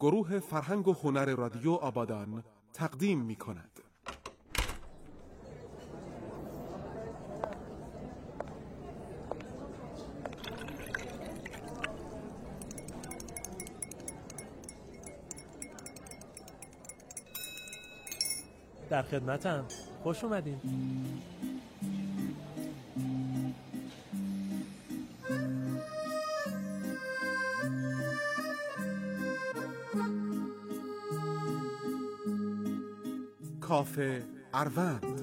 گروه فرهنگ و هنر رادیو آبادان تقدیم می کند. در خدمتم خوش اومدین کافه اروند.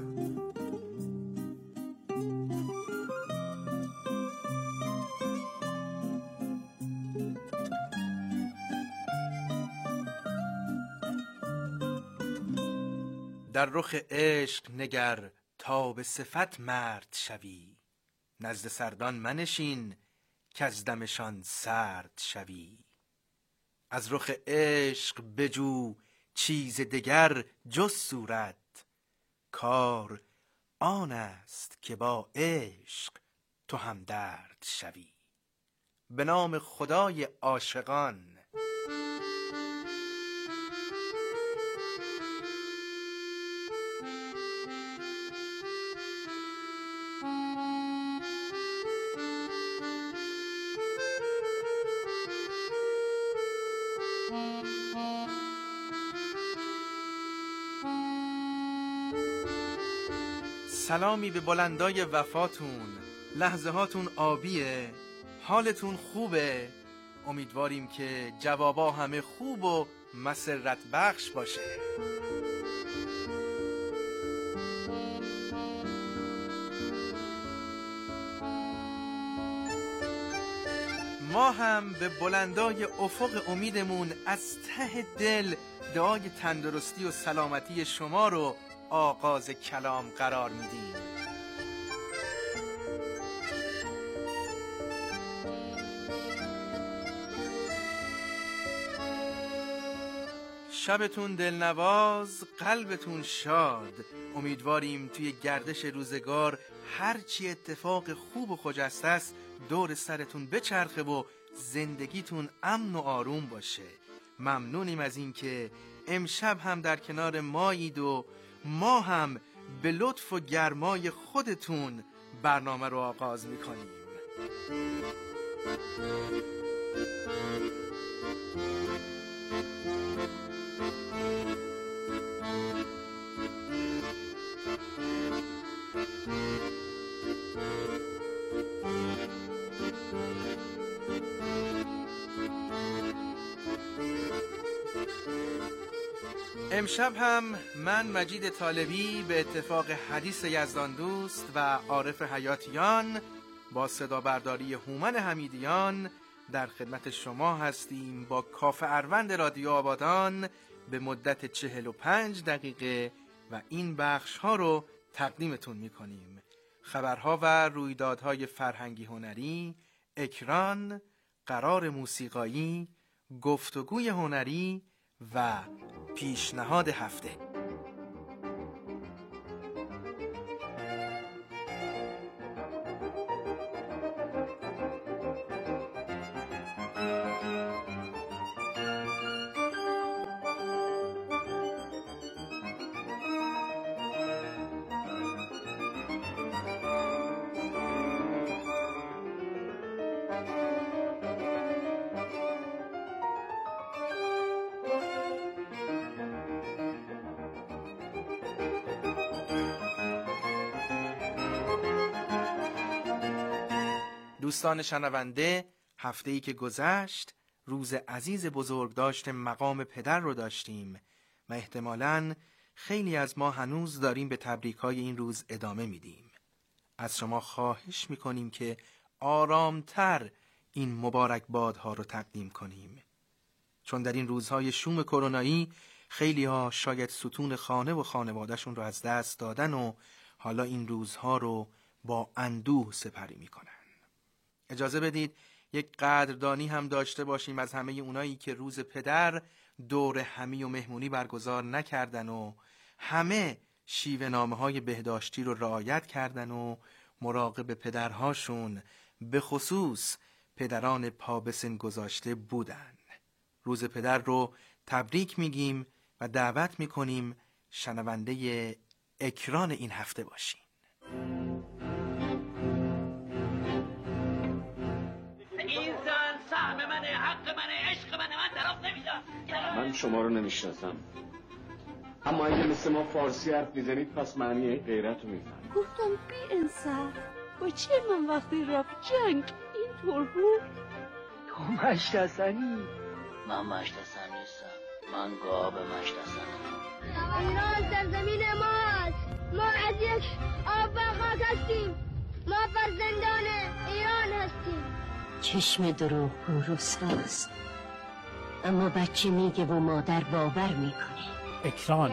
در رخ عشق نگر تا به صفت مرد شوی. نزد سردان منشین که از دمشان سرد شوی. از رخ عشق بجو چیز دگر جز صورت. کار آن است که با عشق تو هم درد شوی. به نام خدای عاشقان سلامی به بلندای وفاتون. لحظه هاتون آبیه. حالتون خوبه. امیدواریم که جوابا همه خوب و مسرت بخش باشه. ما هم به بلندای افق امیدمون از ته دل دعای تندرستی و سلامتی شما رو آغاز کلام قرار میدیم. شبتون دلنواز قلبتون شاد. امیدواریم توی گردش روزگار هرچی اتفاق خوب و خجسته است دور سرتون بچرخه و زندگیتون امن و آروم باشه. ممنونیم از اینکه امشب هم در کنار مایید و ما هم به لطف و گرمای خودتون برنامه رو آغاز می‌کنیم. امشب هم من مجید طالبی به اتفاق حدیث یزدان دوست و عارف حیاتیان با صدا برداری هومن حمیدیان در خدمت شما هستیم با کاف اروند رادیو آبادان به مدت چهل و پنج دقیقه و این بخش ها رو تقدیمتون می کنیم خبرها و رویدادهای فرهنگی هنری اکران قرار موسیقایی گفتگوی هنری و پیشنهاد هفته. دوستان شنونده هفته ای که گذشت روز عزیز بزرگداشت مقام پدر رو داشتیم و احتمالا خیلی از ما هنوز داریم به تبریک های این روز ادامه میدیم. از شما خواهش می‌کنیم که آرامتر این مبارک بادها رو تقدیم کنیم. چون در این روزهای شوم کرونایی خیلی ها شاید ستون خانه و خانوادهشون رو از دست دادن و حالا این روزها رو با اندوه سپری می‌کنن. اجازه بدید یک قدردانی هم داشته باشیم از همه اونایی که روز پدر دور همی و مهمونی برگزار نکردن و همه شیوه نامه های بهداشتی رو رعایت کردن و مراقب پدرهاشون به خصوص پدران پابسن گذاشته بودن. روز پدر رو تبریک میگیم و دعوت می‌کنیم شنونده اکران این هفته باشین. من شما رو نمی‌شناسم. اما اگه مثل ما فارسی حرف می‌زنید پس معنی غیرت رو میفهم گفتم بی انصاف. با چه من وقتی رفت جنگ؟ اینطور بود؟ تو مشت حسنی من مشت حسن نیستم من گاب مشت حسنم ایران سرزمین ماست. ما از یک آب و خاک هستیم. ما فرزندان ایران هستیم. چشم دروغ روساست اما بچه میگه و مادر باور می‌کنه. اکران.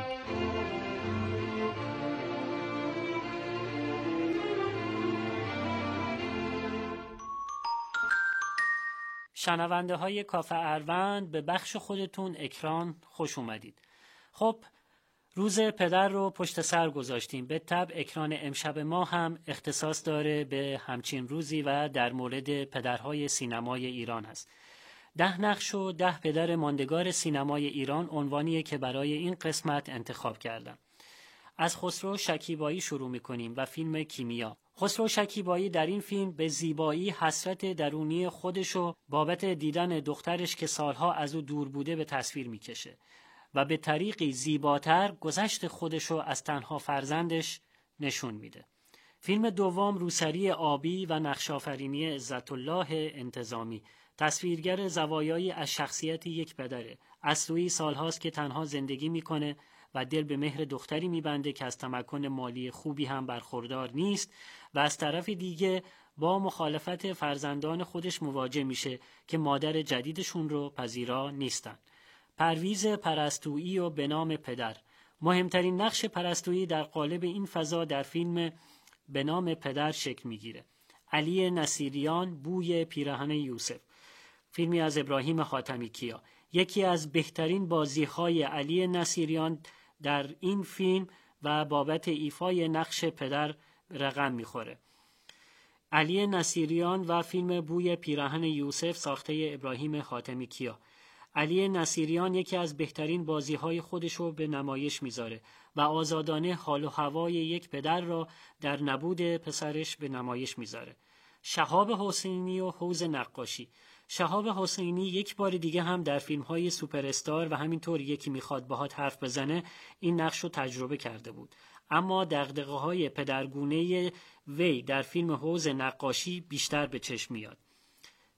شنونده های کافه اروند به بخش خودتون اکران خوش اومدید. خب روز پدر رو پشت سر گذاشتیم. به تب اکران امشب ما هم اختصاص داره به همچین روزی و در مورد پدرهای سینمای ایران هست. ده نقش و ده پدر ماندگار سینمای ایران عنوانیه که برای این قسمت انتخاب کردم. از خسرو شکیبایی شروع می‌کنیم و فیلم کیمیا. خسرو شکیبایی در این فیلم به زیبایی حسرت درونی خودشو بابت دیدن دخترش که سالها از او دور بوده به تصویر می‌کشه و به طریقی زیباتر گذشت خودشو از تنها فرزندش نشون میده. فیلم دوم روسری آبی و نقشافرینی عزت الله انتظامی. تصویرگر زوایایی از شخصیت یک پدره. اصلوی سالهاست که تنها زندگی می‌کنه و دل به مهر دختری میبنده که از تمکن مالی خوبی هم برخوردار نیست و از طرف دیگه با مخالفت فرزندان خودش مواجه میشه که مادر جدیدشون رو پذیرا نیستن. پرویز پرستویی و به نام پدر. مهمترین نقش پرستویی در قالب این فضا در فیلم به نام پدر شکل می‌گیره. علی نصیریان بوی پیراهن یوسف. فیلمی از ابراهیم خاتمی کیا. یکی از بهترین بازیهای علی نصیریان در این فیلم و بابت ایفای نقش پدر رقم می‌خوره. علی نصیریان و فیلم بوی پیراهن یوسف ساخته ابراهیم خاتمی کیا. علی نصیریان یکی از بهترین بازیهای خودش رو به نمایش می‌ذاره و آزادانه حال و هوای یک پدر را در نبود پسرش به نمایش می‌ذاره. شهاب حسینی و حوز نقاشی. شهاب حسینی یک بار دیگه هم در فیلم های سوپرستار و همینطور یکی می‌خواد باهات حرف بزنه این نقش رو تجربه کرده بود. اما دقدقه های پدرگونه وی در فیلم حوز نقاشی بیشتر به چشم میاد.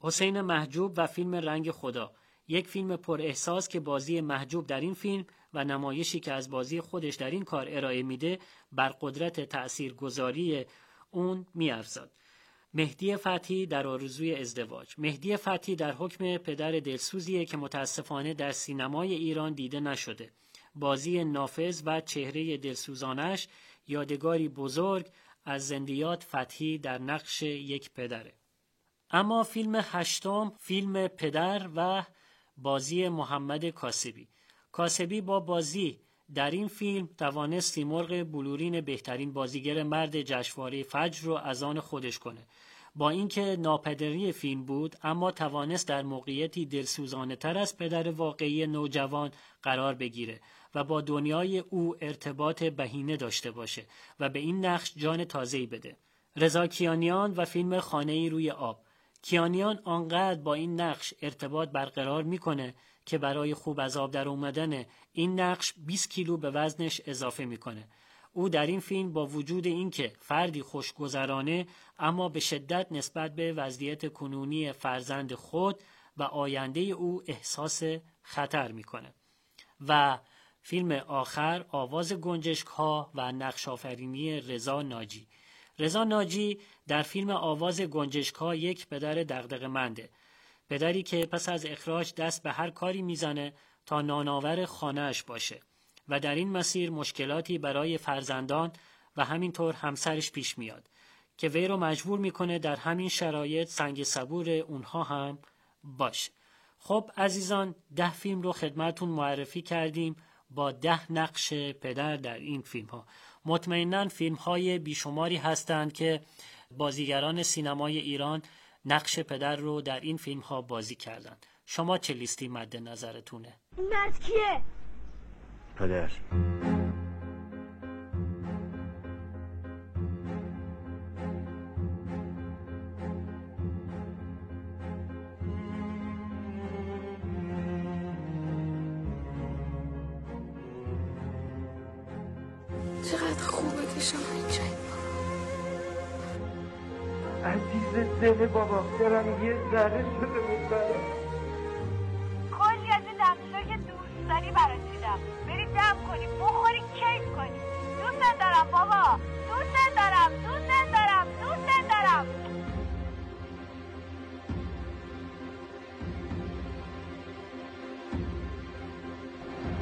حسین محجوب و فیلم رنگ خدا. یک فیلم پر احساس که بازی محجوب در این فیلم و نمایشی که از بازی خودش در این کار ارائه میده بر قدرت تأثیرگذاری اون میارزاد. مهدی فتحی در آرزوی ازدواج. مهدی فتحی در حکم پدر دلسوزیه که متاسفانه در سینمای ایران دیده نشده. بازی نافذ و چهره دلسوزانش یادگاری بزرگ از زندیات فتحی در نقش یک پدره. اما فیلم هشتم فیلم پدر و بازی محمد کاسبی. کاسبی با بازی در این فیلم توانست سیمرغ بلورین بهترین بازیگر مرد جشنواره فجر رو از آن خودش کنه. با اینکه ناپدری فیلم بود اما توانست در موقعیتی دلسوزانه تر از پدر واقعی نوجوان قرار بگیره و با دنیای او ارتباط بهینه داشته باشه و به این نقش جان تازه‌ای بده. رضا کیانیان و فیلم خانه روی آب. کیانیان آنقدر با این نقش ارتباط برقرار می‌کنه که برای خوب از آب در اومدن این نقش 20 کیلو به وزنش اضافه می‌کنه. او در این فیلم با وجود اینکه فردی خوشگذرانه اما به شدت نسبت به وضعیت کنونی فرزند خود و آینده او احساس خطر می‌کنه. و فیلم آخر آواز گنجشک ها و نقش آفرینی رضا ناجی. رضا ناجی در فیلم آواز گنجشکا یک پدر دغدغه منده پدری که پس از اخراج دست به هر کاری می‌زنه تا نانآور خانهاش باشه و در این مسیر مشکلاتی برای فرزندان و همینطور همسرش پیش میاد که وی رو مجبور می‌کنه در همین شرایط سنگ صبور اونها هم باشه. خب عزیزان ده فیلم رو خدمتون معرفی کردیم با ده نقش پدر در این فیلم ها مطمئنا فیلم های بیشماری هستند که بازیگران سینمای ایران نقش پدر رو در این فیلم ها بازی کردن شما چه لیستی مد نظرتونه؟ این از کیه؟ پدر دل بابا دارم یه ذره شده می‌بره کلی از این دستشا که دوست داری برات دیدم. بری دم کنی بخوری کیف کنی. دوست دارم بابا. دوست دارم دوست دارم دوست دارم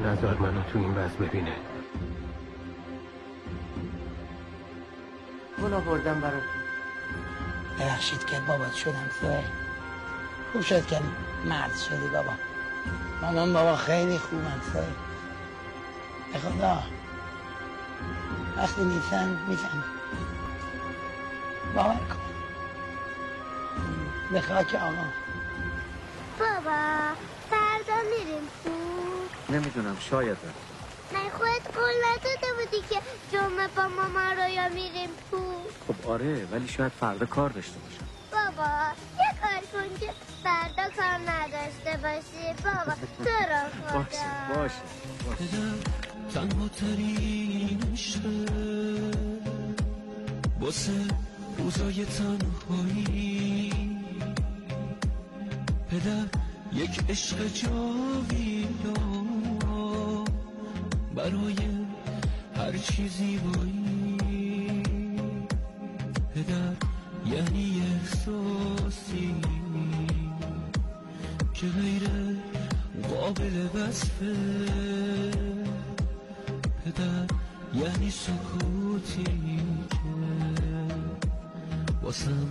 نزار منو تو این وضع ببینه. گل آوردم برات. ببخشید که بابات شدم سوه خوب شد که مرد شدی بابا. مامان بابا خیلی خوبم سوه به خدا. وقتی نیستن میزن باور کن. به خاک آقا. بابا فردا میریم تو نمی‌دونم شاید من خودت قول نداده بودی که جمعه با ماما رویا میریم تو خب آره ولی شاید فردا کار داشته باشم. بابا یه کار کن که فردا کار نداشته باشی. بابا تو رو خدا. باشه باشه باشه. تنها ترین واسه روزای تنهایی. پدر یک عشق جاویدان برای هر چیزی بایی پدر یعنی احساسی که غیر قابل وصفه. پدر یعنی سکوتی که واسم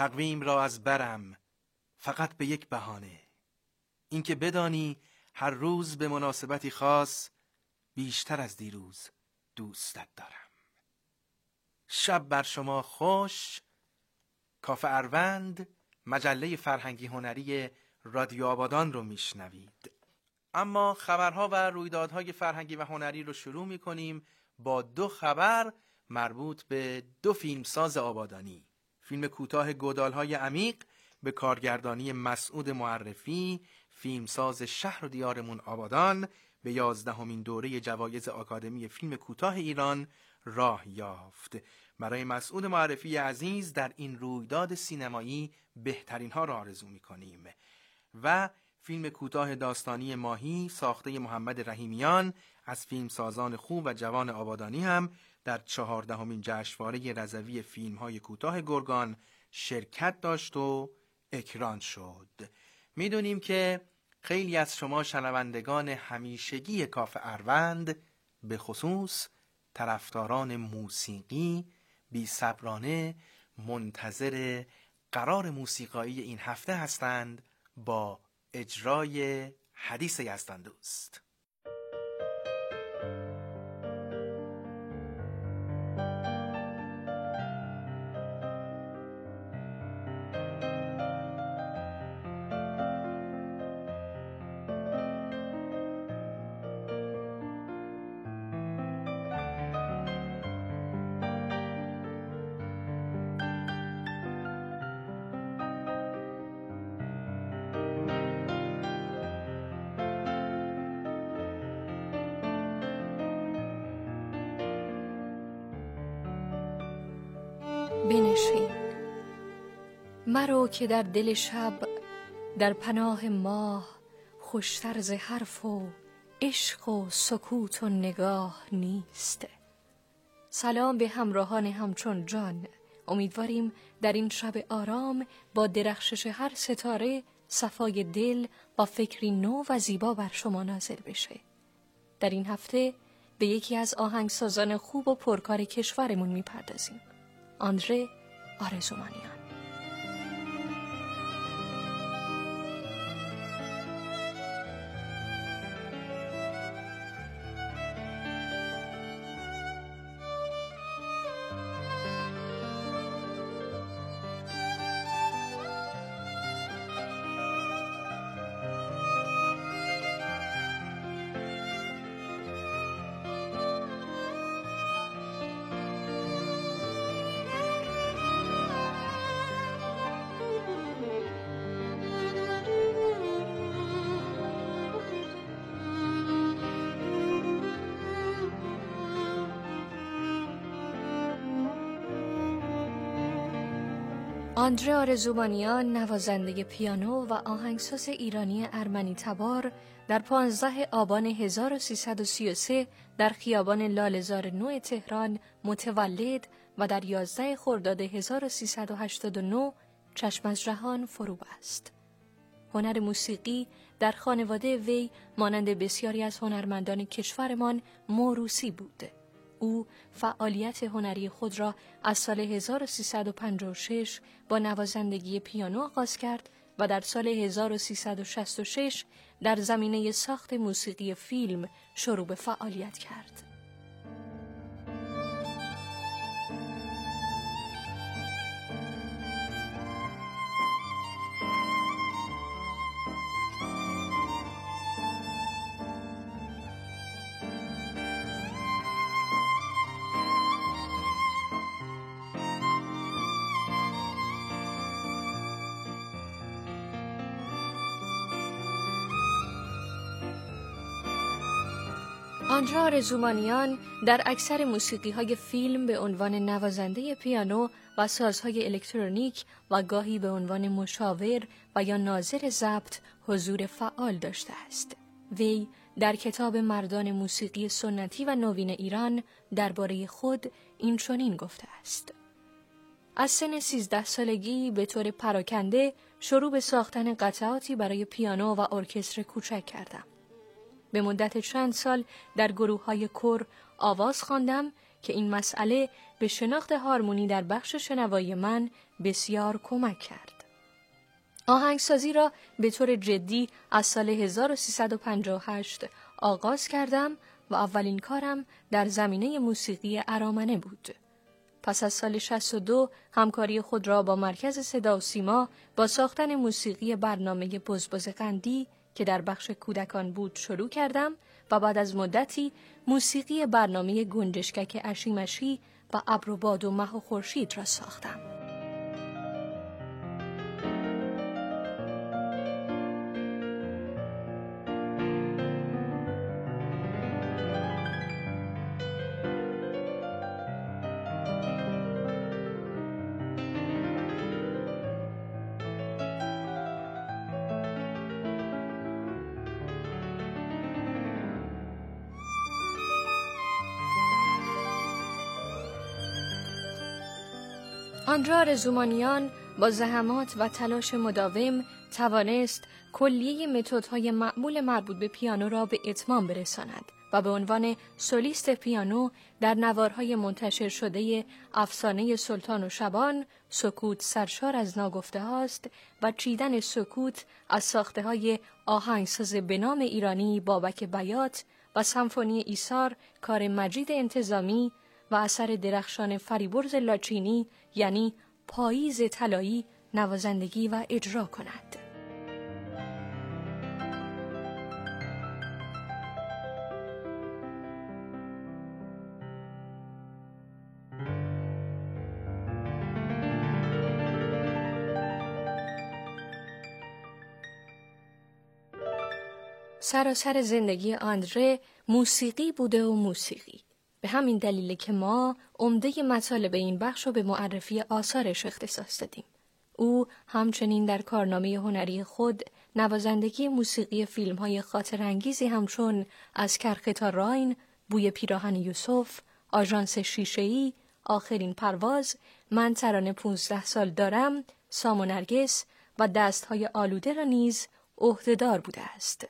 تقویم را از برم فقط به یک بهانه. اینکه بدانی هر روز به مناسبتی خاص بیشتر از دیروز دوستت دارم. شب بر شما خوش. کافه اروند مجله فرهنگی هنری رادیو آبادان رو میشنوید. اما خبرها و رویدادهای فرهنگی و هنری رو شروع می کنیم با دو خبر مربوط به دو فیلمساز آبادانی. فیلم کوتاه گودالهای عمیق به کارگردانی مسعود معرفی فیلمساز شهر و دیارمون آبادان به یازدهمین دوره جوایز آکادمی فیلم کوتاه ایران راه یافت. برای مسعود معرفی عزیز در این رویداد سینمایی بهترین ها را آرزو می کنیم و فیلم کوتاه داستانی ماهی ساخته محمد رحیمیان از فیلمسازان خوب و جوان آبادانی هم در چهاردهمین جشنواره رضوی فیلم های کوتاه گرگان شرکت داشت و اکران شد. می‌دونیم که خیلی از شما شنوندگان همیشگی کاف اروند به خصوص طرفداران موسیقی بی صبرانه منتظر قرار موسیقایی این هفته هستند با اجرای حدیث یزداندوست بنشین که در دل شب در پناه ماه خوشتر ز حرف و عشق و سکوت و نگاه نیست. سلام به همراهان همچون جان. امیدواریم در این شب آرام با درخشش هر ستاره صفای دل با فکری نو و زیبا بر شما نازل بشه. در این هفته به یکی از آهنگسازان خوب و پرکار کشورمون می‌پردازیم. آندره آرزومانیان آندره آرزومانیان نوازنده پیانو و آهنگساز ایرانی ارمنی تبار در 15 آبان 1333 در خیابان لالزار نو تهران متولد و در 11 خرداد 1389 چشم از جهان فرو است. هنر موسیقی در خانواده وی مانند بسیاری از هنرمندان کشورمان موروسی بوده. او فعالیت هنری خود را از سال 1356 با نوازندگی پیانو آغاز کرد و در سال 1366 در زمینه ساخت موسیقی فیلم شروع به فعالیت کرد. آنجا رزومانیان در اکثر موسیقی های فیلم به عنوان نوازنده پیانو و سازهای الکترونیک و گاهی به عنوان مشاور و یا ناظر ضبط حضور فعال داشته است. وی در کتاب مردان موسیقی سنتی و نوین ایران درباره خود این چنین گفته است. از سن سیزده سالگی به طور پراکنده شروع به ساختن قطعاتی برای پیانو و ارکستر کوچک کردم. به مدت چند سال در گروه های کر آواز خواندم که این مسئله به شناخت هارمونی در بخش شنوایی من بسیار کمک کرد. آهنگسازی را به طور جدی از سال 1358 آغاز کردم و اولین کارم در زمینه موسیقی ارامنه بود. پس از سال 62 همکاری خود را با مرکز صدا و سیما با ساختن موسیقی برنامه بزبز قندی که در بخش کودکان بود شروع کردم و بعد از مدتی موسیقی برنامه گنجشکک اشیمشی و ابر و باد و مه و خورشید را ساختم. آندرا رزومانیان با زحمات و تلاش مداوم توانست کلیه متدهای معمول مربوط به پیانو را به اتمام برساند و به عنوان سولیست پیانو در نوارهای منتشر شده افسانه سلطان و شبان سکوت سرشار از ناگفته هاست و چیدن سکوت از ساخته های آهنگساز به نام ایرانی بابک بیات و سمفونی ایسار کار مجید انتظامی و اثر درخشان فریبرز لاچینی یعنی پاییز طلایی نوازندگی و اجرا کند. سراسر زندگی آندره موسیقی بوده و موسیقی به همین دلیل که ما عمده مطالب این بخش رو به معرفی آثارش اختصاص دادیم. او همچنین در کارنامه هنری خود نوازندگی موسیقی فیلم های خاطر انگیزی همچون از کرخه تا راین، بوی پیراهن یوسف، آژانس شیشه‌ای، آخرین پرواز، من ترانه 15 سال دارم، سام و نرگس و دستهای آلوده را نیز عهدهدار بوده است.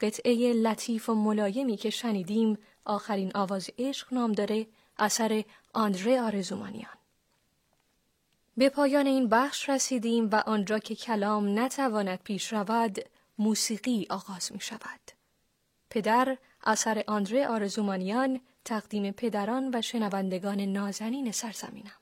قطعه لطیف و ملایمی که شنیدیم آخرین آواز عشق نام داره اثر آندره آرزومانیان. به پایان این بخش رسیدیم و آنجا که کلام نتواند پیش رود موسیقی آغاز می شود. پدر اثر آندره آرزومانیان تقدیم پدران و شنوندگان نازنین سرزمینم.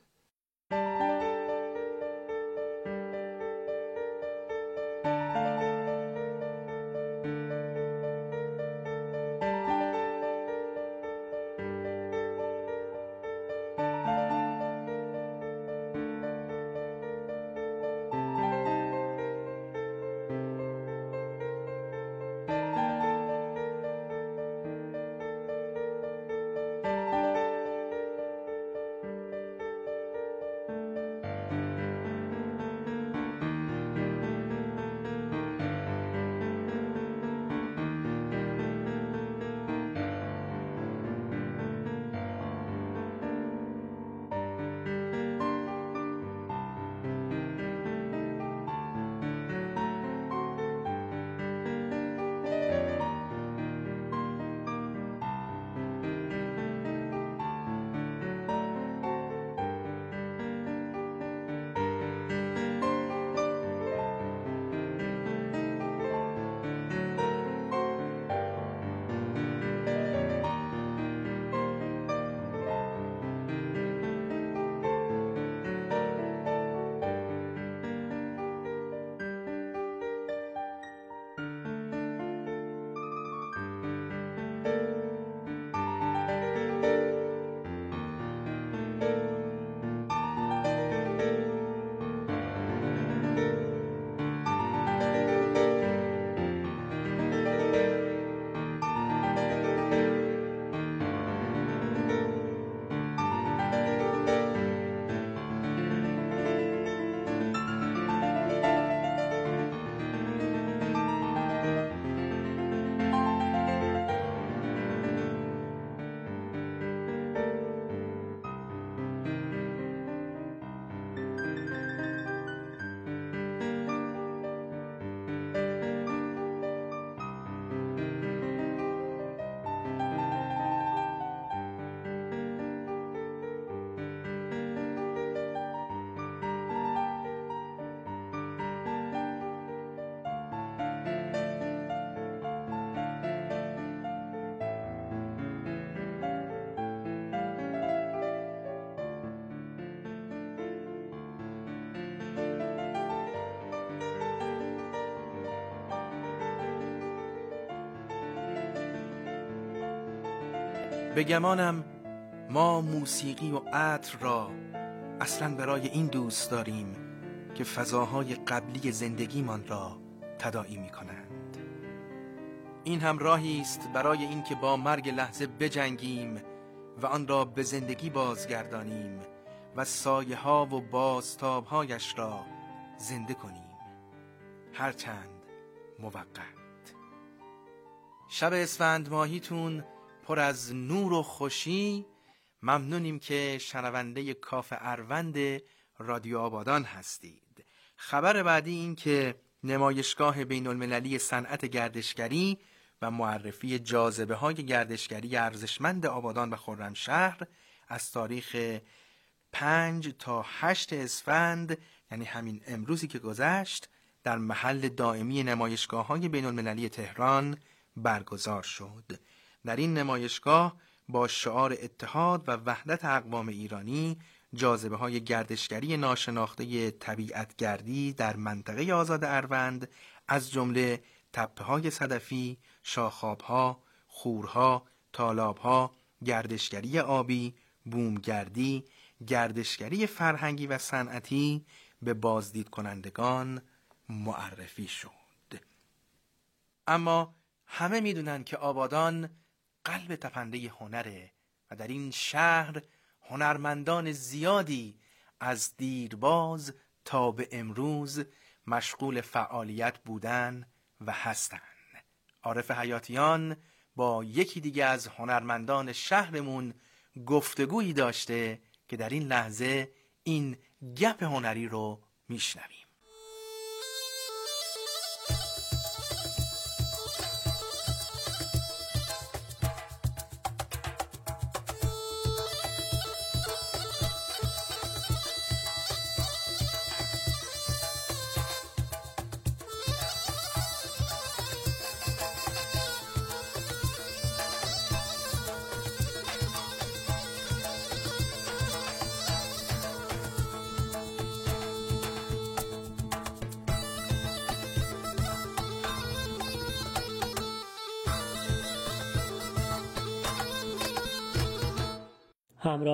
به گمانم ما موسیقی و عطر را اصلا برای این دوست داریم که فضاهای قبلی زندگیمان را تداعی می کنند این هم راهی است برای اینکه با مرگ لحظه بجنگیم و آن را به زندگی بازگردانیم و سایه ها و بازتابهایش را زنده کنیم. هرچند موقت. شب اسفند ماهیتون پر از نور و خوشی. ممنونیم که شنونده کاف اروند رادیو آبادان هستید. خبر بعدی این که نمایشگاه بین المللی صنعت گردشگری و معرفی جاذبه های گردشگری ارزشمند آبادان و خرمشهر از تاریخ 5 تا 8 اسفند یعنی همین امروزی که گذشت در محل دائمی نمایشگاه های بین المللی تهران برگزار شد. در این نمایشگاه با شعار اتحاد و وحدت اقوام ایرانی جاذبه های گردشگری ناشناخته طبیعتگردی در منطقه آزاد اروند از جمله تپه های صدفی، شاخاب ها، خورها، تالاب ها، گردشگری آبی، بومگردی، گردشگری فرهنگی و صنعتی به بازدید کنندگان معرفی شد. اما همه می‌دونن که آبادان قلب تپنده هنره و در این شهر هنرمندان زیادی از دیرباز تا به امروز مشغول فعالیت بودن و هستند. عارف حیاتیان با یکی دیگه از هنرمندان شهرمون گفتگویی داشته که در این لحظه این گپ هنری رو میشنویم.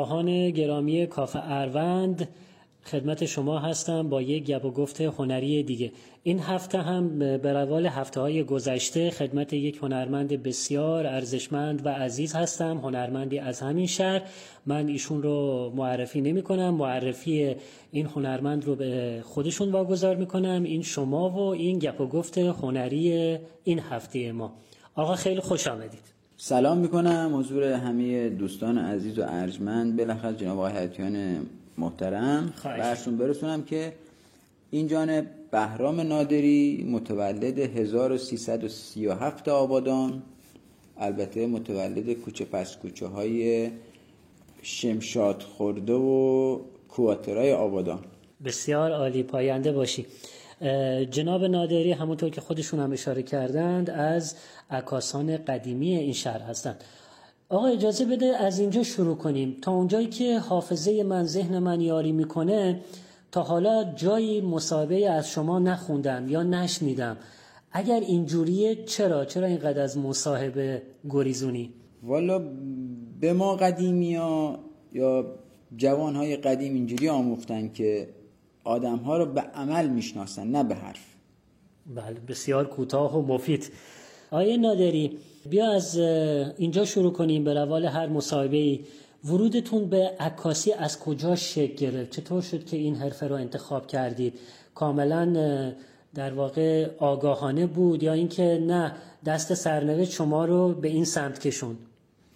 همراهان گرامی کافه اروند خدمت شما هستم با یک گپ و گفت هنری دیگه. این هفته هم به روال هفته های گذشته خدمت یک هنرمند بسیار ارزشمند و عزیز هستم هنرمندی از همین شهر. من ایشون رو معرفی نمی کنم معرفی این هنرمند رو به خودشون واگذار می کنم این شما و این گپ و گفت هنری این هفته ما. آقا خیلی خوش آمدید. سلام می‌کنم. حضور همه دوستان عزیز و ارجمند. بالاخره جناب آقای حیاتیان محترم. برشون برسونم که این جانب بهرام نادری متولد 1337 آبادان. البته متولد کوچه پس کوچه های شمشاد خورده و کواترای آبادان. بسیار عالی. پاینده باشی. جناب نادری همونطور که خودشون هم اشاره کردند از عکاسان قدیمی این شهر هستند. آقا اجازه بده از اینجا شروع کنیم. تا اونجایی که حافظه من ذهن من یاری می‌کنه تا حالا جایی مصاحبه از شما نخوندم یا نشنیدم. اگر اینجوریه چرا؟ چرا اینقدر از مصاحبه گریزونی؟ والا به ما قدیمی ها یا جوان های قدیم اینجوری آموختن که آدم ها رو به عمل می‌شناسن نه به حرف. بله بسیار کوتاه و مفید. آیه نادری بیا از اینجا شروع کنیم به روال هر مصاحبه ای ورودتون به عکاسی از کجا شکل گرفت؟ چطور شد که این حرفه رو انتخاب کردید؟ کاملا در واقع آگاهانه بود یا اینکه نه دست سرنوشت شما رو به این سمت کشون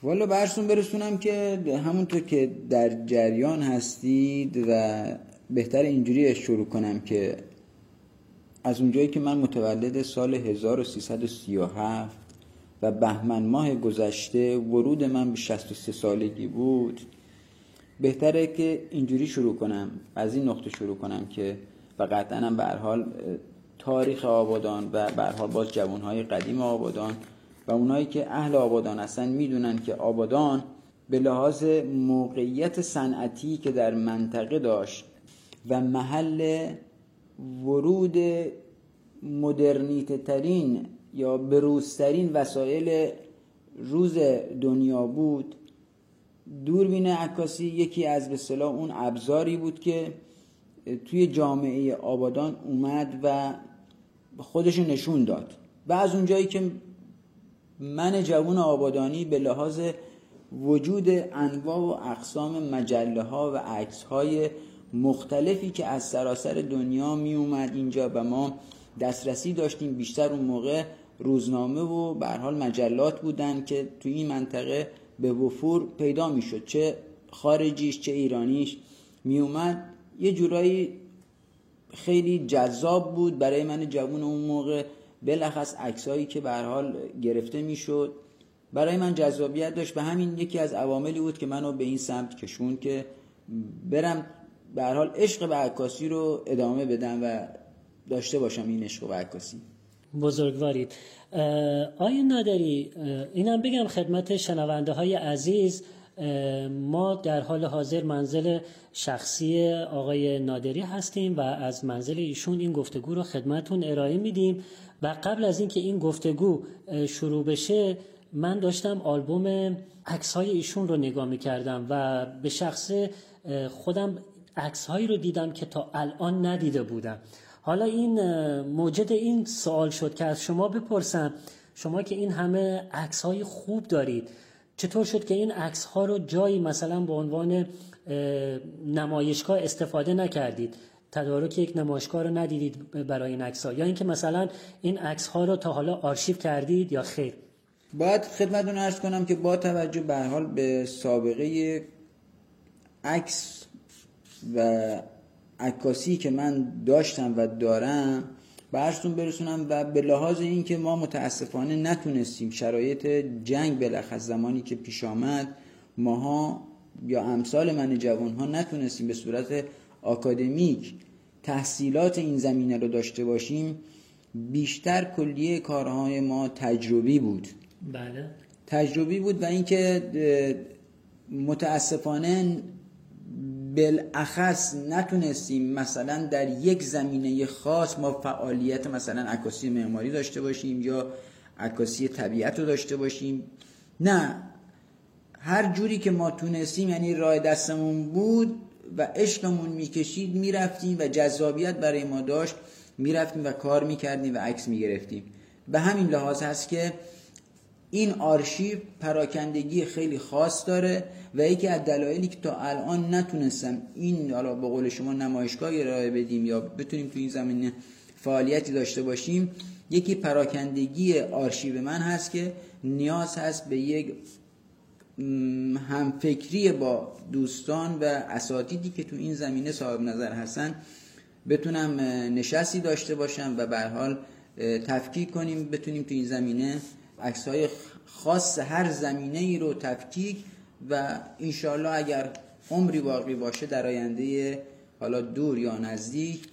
والا برسون برسونم که همونطور که در جریان هستید و بهتر اینجوری شروع کنم که از اونجایی که من متولد سال 1337 و بهمن ماه گذشته ورود من به 63 سالگی بود بهتره که اینجوری شروع کنم از این نقطه شروع کنم که و قطعا هم به حال تاریخ آبادان و به حال باز جوانهای قدیم آبادان و اونایی که اهل آبادان هستن می‌دونن که آبادان به لحاظ موقعیت صنعتی که در منطقه داشت و محل ورود مدرنیته ترین یا بروزترین وسایل روز دنیا بود. دوربین عکاسی یکی از به اون ابزاری بود که توی جامعه آبادان اومد و خودش نشون داد. و از اونجایی که من جوون آبادانی به لحاظ وجود انواع و اقسام مجله ها و عکس های مختلفی که از سراسر دنیا می اومد اینجا و ما دسترسی داشتیم بیشتر اون موقع روزنامه و به حال مجلات بودن که توی این منطقه به وفور پیدا می‌شد. چه خارجیش چه ایرانیش می اومد یه جورایی خیلی جذاب بود. برای من جوون اون موقع بلخص عکسایی که به حال گرفته می‌شد. برای من جذابیت داشت و همین یکی از عواملی بود که منو به این سمت کشون که برم به حال عشق به عکاسی رو ادامه بدم و داشته باشم این عشق به عکاسی. بزرگوارید. آیا نداری اینم بگم خدمت شنونده های عزیز ما در حال حاضر منزل شخصی آقای نادری هستیم و از منزل ایشون این گفتگو رو خدمتون ارائه میدیم و قبل از اینکه این گفتگو شروع بشه من داشتم آلبوم عکس های ایشون رو نگاه می‌کردم و به شخص خودم عکس هایی رو دیدم که تا الان ندیده بودم. حالا این موجد این سوال شد که از شما بپرسم شما که این همه عکس های خوب دارید چطور شد که این عکس ها رو جایی مثلا به عنوان نمایشگاه استفاده نکردید؟ تدارک یک نمایشگاه رو ندیدید برای این عکس ها یا اینکه مثلا این عکس ها رو تا حالا آرشیو کردید یا خیر؟ باید خدمتتون ارز کنم که با توجه به حال به سابقه عکس و عکاسی که من داشتم و دارم برشتون برسونم و به لحاظ اینکه ما متاسفانه نتونستیم شرایط جنگ بلخص زمانی که پیش آمد ماها یا امثال من جوان ها نتونستیم به صورت آکادمیک تحصیلات این زمینه رو داشته باشیم بیشتر کلیه کارهای ما تجربی بود. بله. تجربی بود و اینکه متاسفانه بالاخص نتونستیم مثلا در یک زمینه خاص ما فعالیت مثلا عکاسی معماری داشته باشیم یا عکاسی طبیعت رو داشته باشیم. نه. هر جوری که ما تونستیم یعنی راه دستمون بود و عشقمون می‌کشید می‌رفتیم و جذابیت برای ما داشت می‌رفتیم و کار می‌کردیم و عکس می‌گرفتیم. به همین لحاظ هست که این آرشیو پراکندگی خیلی خاص داره و یکی از دلایلی که تا الان نتونستم این حالا به قول شما نمایشگاه ارائه بدیم یا بتونیم تو این زمینه فعالیتی داشته باشیم یکی پراکندگی آرشیو من هست که نیاز هست به یک همفکری با دوستان و اساتیدی که تو این زمینه صاحب نظر هستن بتونم نشستی داشته باشم و به حال تفکیک کنیم بتونیم تو این زمینه عکس های خاص هر زمینه ای رو تفکیک و انشالله اگر عمری باقی باشه در آینده حالا دور یا نزدیک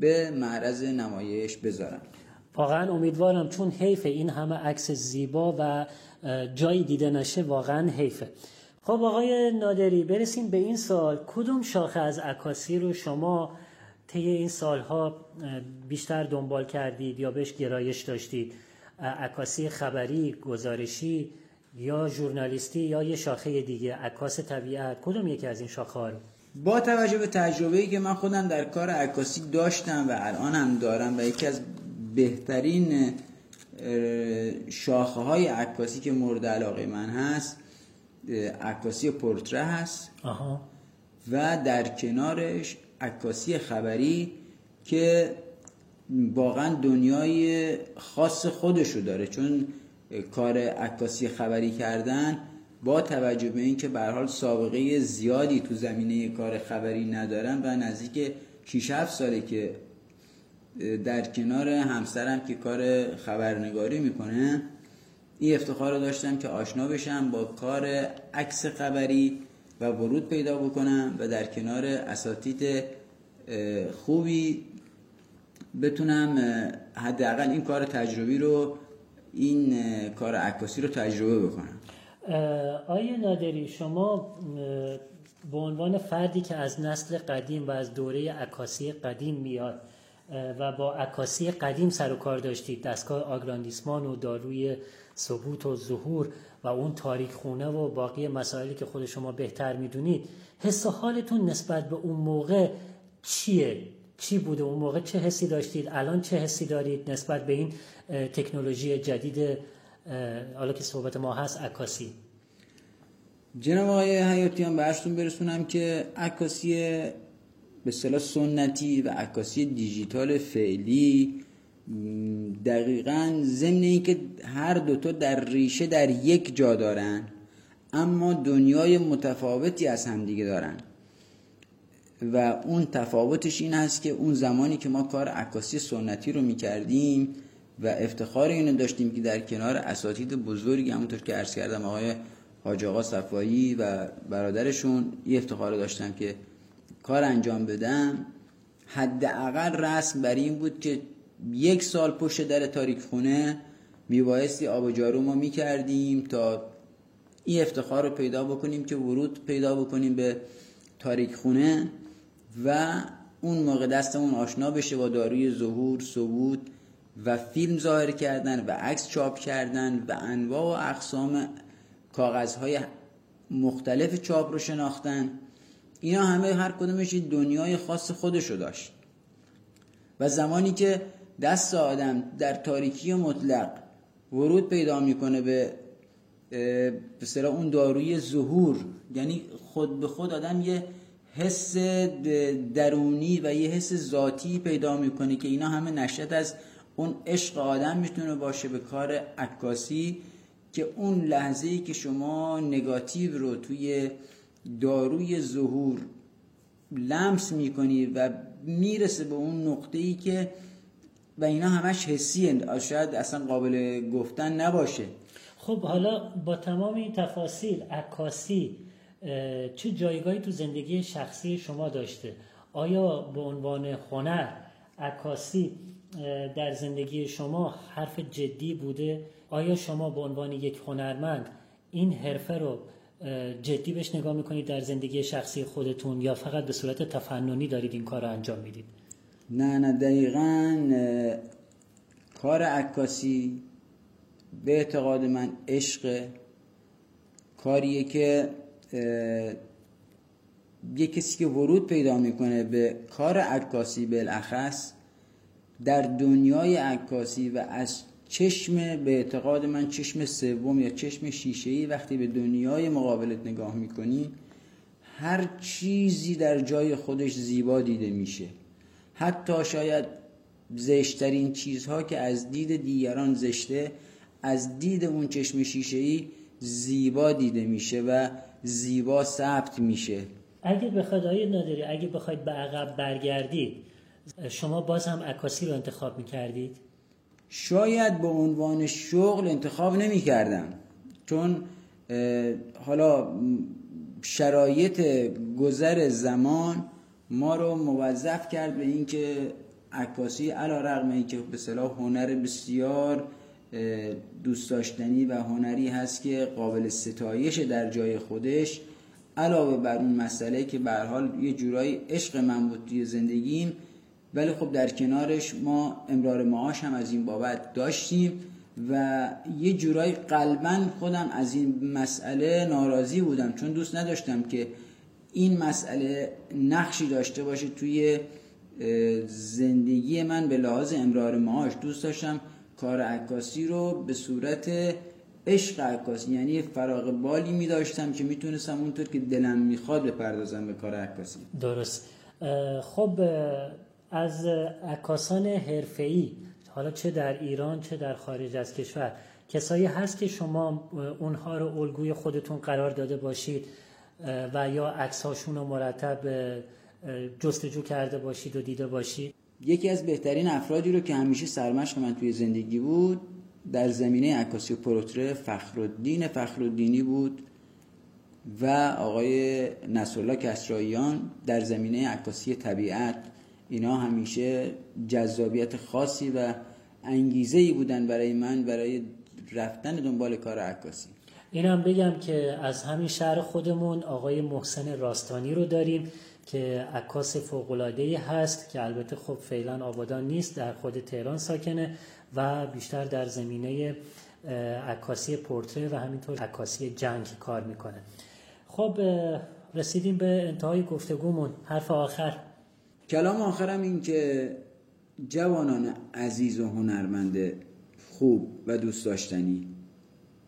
به معرض نمایش بذارم. واقعا امیدوارم چون حیف این همه عکس زیبا و جایی دیده نشه واقعا حیفه. خب آقای نادری برسیم به این سال کدوم شاخه از عکاسی رو شما طی این سالها بیشتر دنبال کردید یا بهش گرایش داشتید؟ عکاسی خبری گزارشی یا ژورنالیستی یا یه شاخه دیگه. عکاس طبیعت. کدوم یکی از این شاخه ها رو؟ با توجه به تجربه‌ای که من خودم در کار عکاسی داشتم و الان هم دارم و یکی از بهترین شاخه های عکاسی که مورد علاقه من هست عکاسی پورتره هست. آها. و در کنارش عکاسی خبری که واقعا دنیای خاص خودشو داره. چون کار عکاسی خبری کردن با توجه به اینکه به حال سابقه زیادی تو زمینه کار خبری ندارم و نزدیک 6 7 ساله که در کنار همسرم که کار خبرنگاری می‌کنه این افتخار رو داشتم که آشنا بشم با کار عکس خبری و ورود پیدا بکنم و در کنار اساتید خوبی بتونم حداقل این کار تجربی رو این کار عکاسی رو تجربه بکنم. آیا نادری شما به عنوان فردی که از نسل قدیم و از دوره عکاسی قدیم میاد و با عکاسی قدیم سر و کار داشتید دستگاه آگراندیسمان و داروی ثبوت و ظهور و اون تاریک خونه و باقی مسائلی که خود شما بهتر می‌دونید حس و حالتون نسبت به اون موقع چیه؟ چی بوده اون موقع؟ چه حسی داشتید؟ الان چه حسی دارید نسبت به این تکنولوژی جدید حالا که صحبت ما هست عکاسی؟ جناب آقای حیاتیان برشتون برسونم که عکاسی به صلاح سنتی و عکاسی دیجیتال فعلی دقیقا ضمن اینکه هر دوتا در ریشه در یک جا دارن اما دنیای متفاوتی از همدیگه دارن. و اون تفاوتش این هست که اون زمانی که ما کار عکاسی سنتی رو می‌کردیم و افتخار اینو داشتیم که در کنار اساتید بزرگی همونطور که عرض کردم آقای حاج آقا صفایی و برادرشون یه افتخار داشتم که کار انجام بدم حداقل رسم بر این بود که یک سال پشت در تاریک خونه میبایستی آب و جارو ما می‌کردیم تا این افتخار رو پیدا بکنیم که ورود پیدا بکنیم به تاریک خونه. و اون موقع دستمون آشنا بشه با داروی ظهور ثبوت و فیلم ظاهر کردن و عکس چاپ کردن و انواع و اقسام کاغذهای مختلف چاپ رو شناختن. اینا همه هر کدومش دنیای خاص خودشو داشت. و زمانی که دست آدم در تاریکی مطلق ورود پیدا می‌کنه به به اون داروی ظهور یعنی خود به خود آدم یه حس درونی و یه حس ذاتی پیدا می‌کنه که اینا همه نشد از اون عشق آدم می‌تونه باشه به کار عکاسی که اون لحظه ای که شما نگاتیو رو توی داروی ظهور لمس می‌کنی و می‌رسه به اون نقطه ای که و اینا همش حسیه. شاید اصلا قابل گفتن نباشه. خب حالا با تمام این تفاصیل عکاسی چه جایگاهی تو زندگی شخصی شما داشته؟ آیا به عنوان هنر عکاسی در زندگی شما حرف جدی بوده؟ آیا شما به عنوان یک هنرمند این حرفه رو جدی بهش نگاه می‌کنید در زندگی شخصی خودتون یا فقط به صورت تفننی دارید این کار رو انجام می‌دید؟ نه نه دقیقا کار عکاسی به اعتقاد من عشق کاریه که یه کسی که ورود پیدا می‌کنه به کار عکاسی بالاخص در دنیای عکاسی و از چشم به اعتقاد من چشم سوم یا چشم شیشه ای وقتی به دنیای مقابلت نگاه می‌کنی هر چیزی در جای خودش زیبا دیده میشه. حتی شاید زشترین چیزها که از دید دیگران زشته از دید اون چشم شیشه ای زیبا دیده میشه و زیبا ثبت میشه اگه بخواید آیه نادری اگه بخواید به عقب برگردید شما باز هم عکاسی رو انتخاب می‌کردید؟ شاید به عنوان شغل انتخاب نمی کردم چون حالا شرایط گذر زمان ما رو موظف کرد به اینکه عکاسی علا رقم اینکه به صلاح هنر بسیار دوست داشتنی و هنری هست که قابل ستایش در جای خودش علاوه بر اون مسئله که به حال یه جورایی عشق من بود توی زندگیم ولی خب در کنارش ما امرار معاش هم از این بابت داشتیم و یه جورایی قلبا خودم از این مسئله ناراضی بودم. چون دوست نداشتم که این مسئله نقشی داشته باشه توی زندگی من به لحاظ امرار معاش. دوست داشتم کار عکاسی رو به صورت عشق عکاسی یعنی فراغ بالی می داشتم که می‌تونستم اونطور که دلم می‌خواد بپردازم به کار عکاسی. درست. خب از عکاسان حرفه‌ای حالا چه در ایران چه در خارج از کشور کسایی هست که شما اونها رو الگوی خودتون قرار داده باشید و یا عکساشون رو مرتب جستجو کرده باشید و دیده باشید؟ یکی از بهترین افرادی رو که همیشه سرمشق من توی زندگی بود در زمینه عکاسی و پروتره فخرالدین فخرالدینی بود و آقای نصرالله کسراییان در زمینه عکاسی طبیعت. اینا همیشه جذابیت خاصی و انگیزه ای بودن برای من برای رفتن دنبال کار عکاسی. اینم بگم که از همین شهر خودمون آقای محسن راستانی رو داریم. که عکاس فوق‌العاده‌ای هست که البته خب فعلا آبادان نیست در خود تهران ساکنه و بیشتر در زمینه عکاسی پورتره و همینطور عکاسی جنگ کار می‌کنه. خب رسیدیم به انتهای گفتگومون. حرف آخر. کلام آخرم این که جوانان عزیز و هنرمند خوب و دوست داشتنی.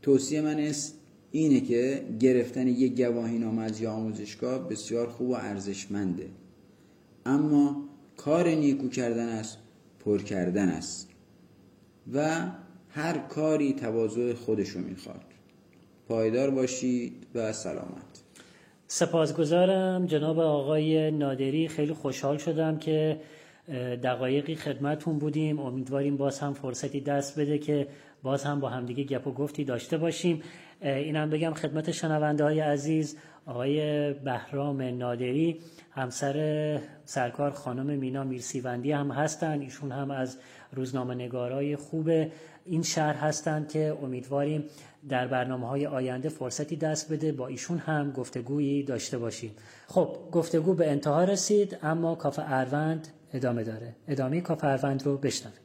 توصیه من است اینه که گرفتن یک گواهی نامه از آموزشگاه بسیار خوب و ارزشمنده. اما کار نیکو کردن است پر کردن است. و هر کاری تواضع خودشو می‌خواد. پایدار باشید و سلامت. سپاسگزارم. جناب آقای نادری خیلی خوشحال شدم که دقایقی خدمتون بودیم. امیدواریم باز هم فرصتی دست بده که باز هم با همدیگه گپ و گفتی داشته باشیم. اینم بگم خدمت شنونده های عزیز آقای بهرام نادری همسر سرکار خانم مینا میرسیوندی هم هستن. ایشون هم از روزنامه نگارای خوب این شهر هستند که امیدواریم در برنامه های آینده فرصتی دست بده با ایشون هم گفتگویی داشته باشیم. خب گفتگو به انتها رسید اما کافه اروند ادامه داره. ادامه کافه اروند رو بشنوید.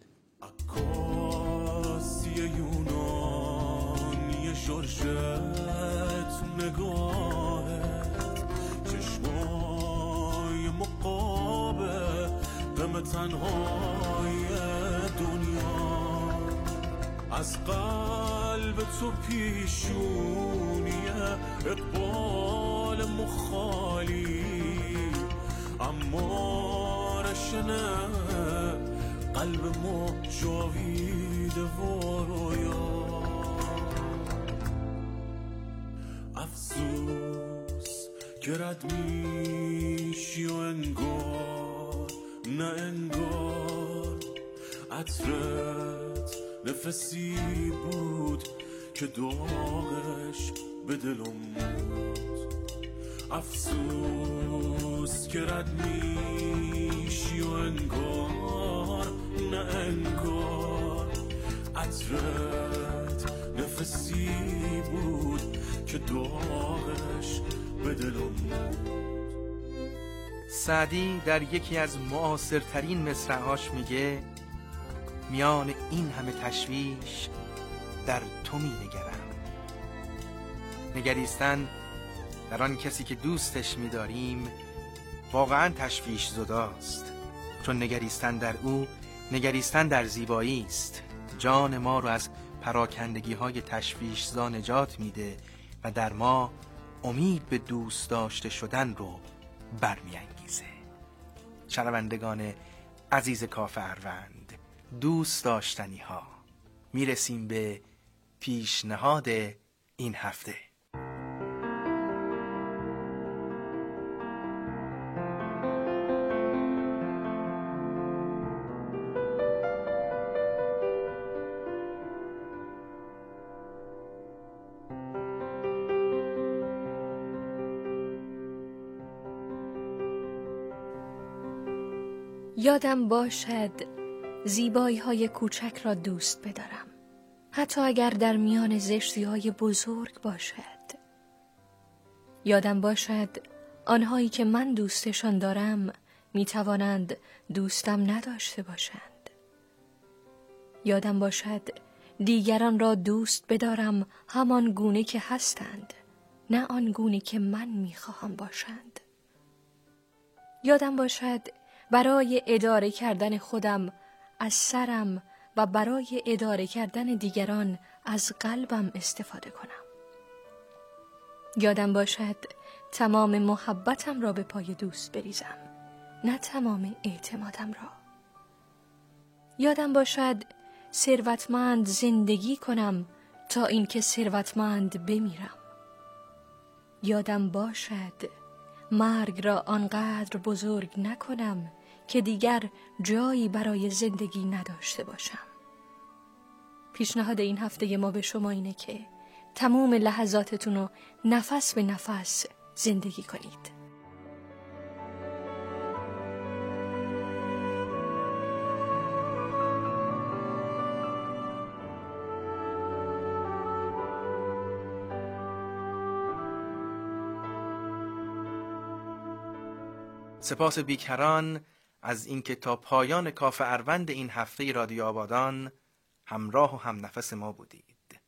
نگاهت چشمای مقابه غم تنهای دنیا. از قلب تو پیشونیه اقبال مخالی. اما رشنه قلب ما جاوید و رویا افسوس که رد میشی و انگار نه انگار عطرت نفسی بود که داغش به دلم موند افسوس که رد میشی و انگار نه انگار عطرت نفسی بود که داغش به دلم سعدی در یکی از معاصرترین مصرعهاش میگه میان این همه تشویش در تو می نگرم نگریستن در آن کسی که دوستش می‌داریم واقعا تشویش زداست. چون نگریستن در او نگریستن در زیبایی است. جان ما رو از پراکندگی های تشویشزا نجات میده. در ما امید به دوست داشته شدن رو برمیانگیزه. شنوندگان عزیز کاف اروند دوست داشتنی ها می‌رسیم به پیشنهاد این هفته. یادم باشد زیبایی های کوچک را دوست بدارم. حتی اگر در میان زشتی های بزرگ باشد. یادم باشد آنهایی که من دوستشان دارم می توانند دوستم نداشته باشند. یادم باشد دیگران را دوست بدارم همان گونه که هستند نه آن گونه که من می خواهم باشند. یادم باشد برای اداره کردن خودم از سرم و برای اداره کردن دیگران از قلبم استفاده کنم. یادم باشد تمام محبتم را به پای دوست بریزم نه تمام اعتمادم را. یادم باشد ثروتمند زندگی کنم تا اینکه ثروتمند بمیرم. یادم باشد مرگ را آنقدر بزرگ نکنم که دیگر جایی برای زندگی نداشته باشم. پیشنهاد این هفته ما به شما اینه که تمام لحظاتتون رو نفس به نفس زندگی کنید. سپاس بیکران از اینکه تا پایان کاف اروند این هفته رادیو آبادان همراه و هم نفس ما بودید.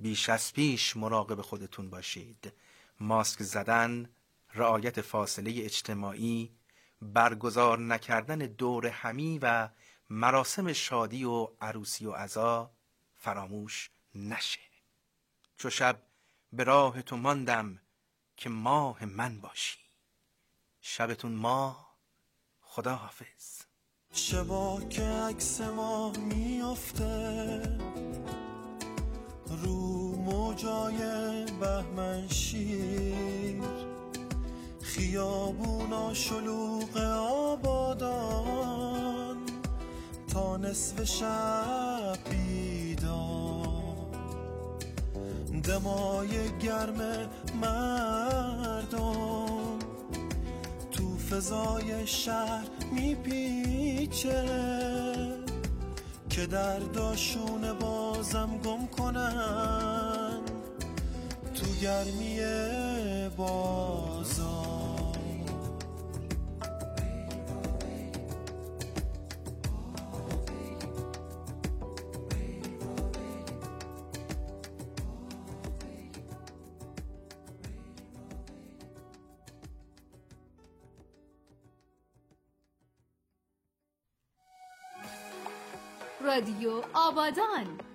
بیش از پیش مراقب خودتون باشید. ماسک زدن رعایت فاصله اجتماعی برگزار نکردن دور همی و مراسم شادی و عروسی و عزا فراموش نشه. چو شب به راه تو ماندم که ماه من باشی. شبتون ماه خدا حافظ شبا که عکس ما میافته. رو موجای بهمن شیر. خیابونا شلوغ آبادان. تا نصف شب بیدار. دمای گرم مردم فضای شهر میپیچه. که درداشون بازم گم کنن تو گرمی بازار. رادیو آبادان.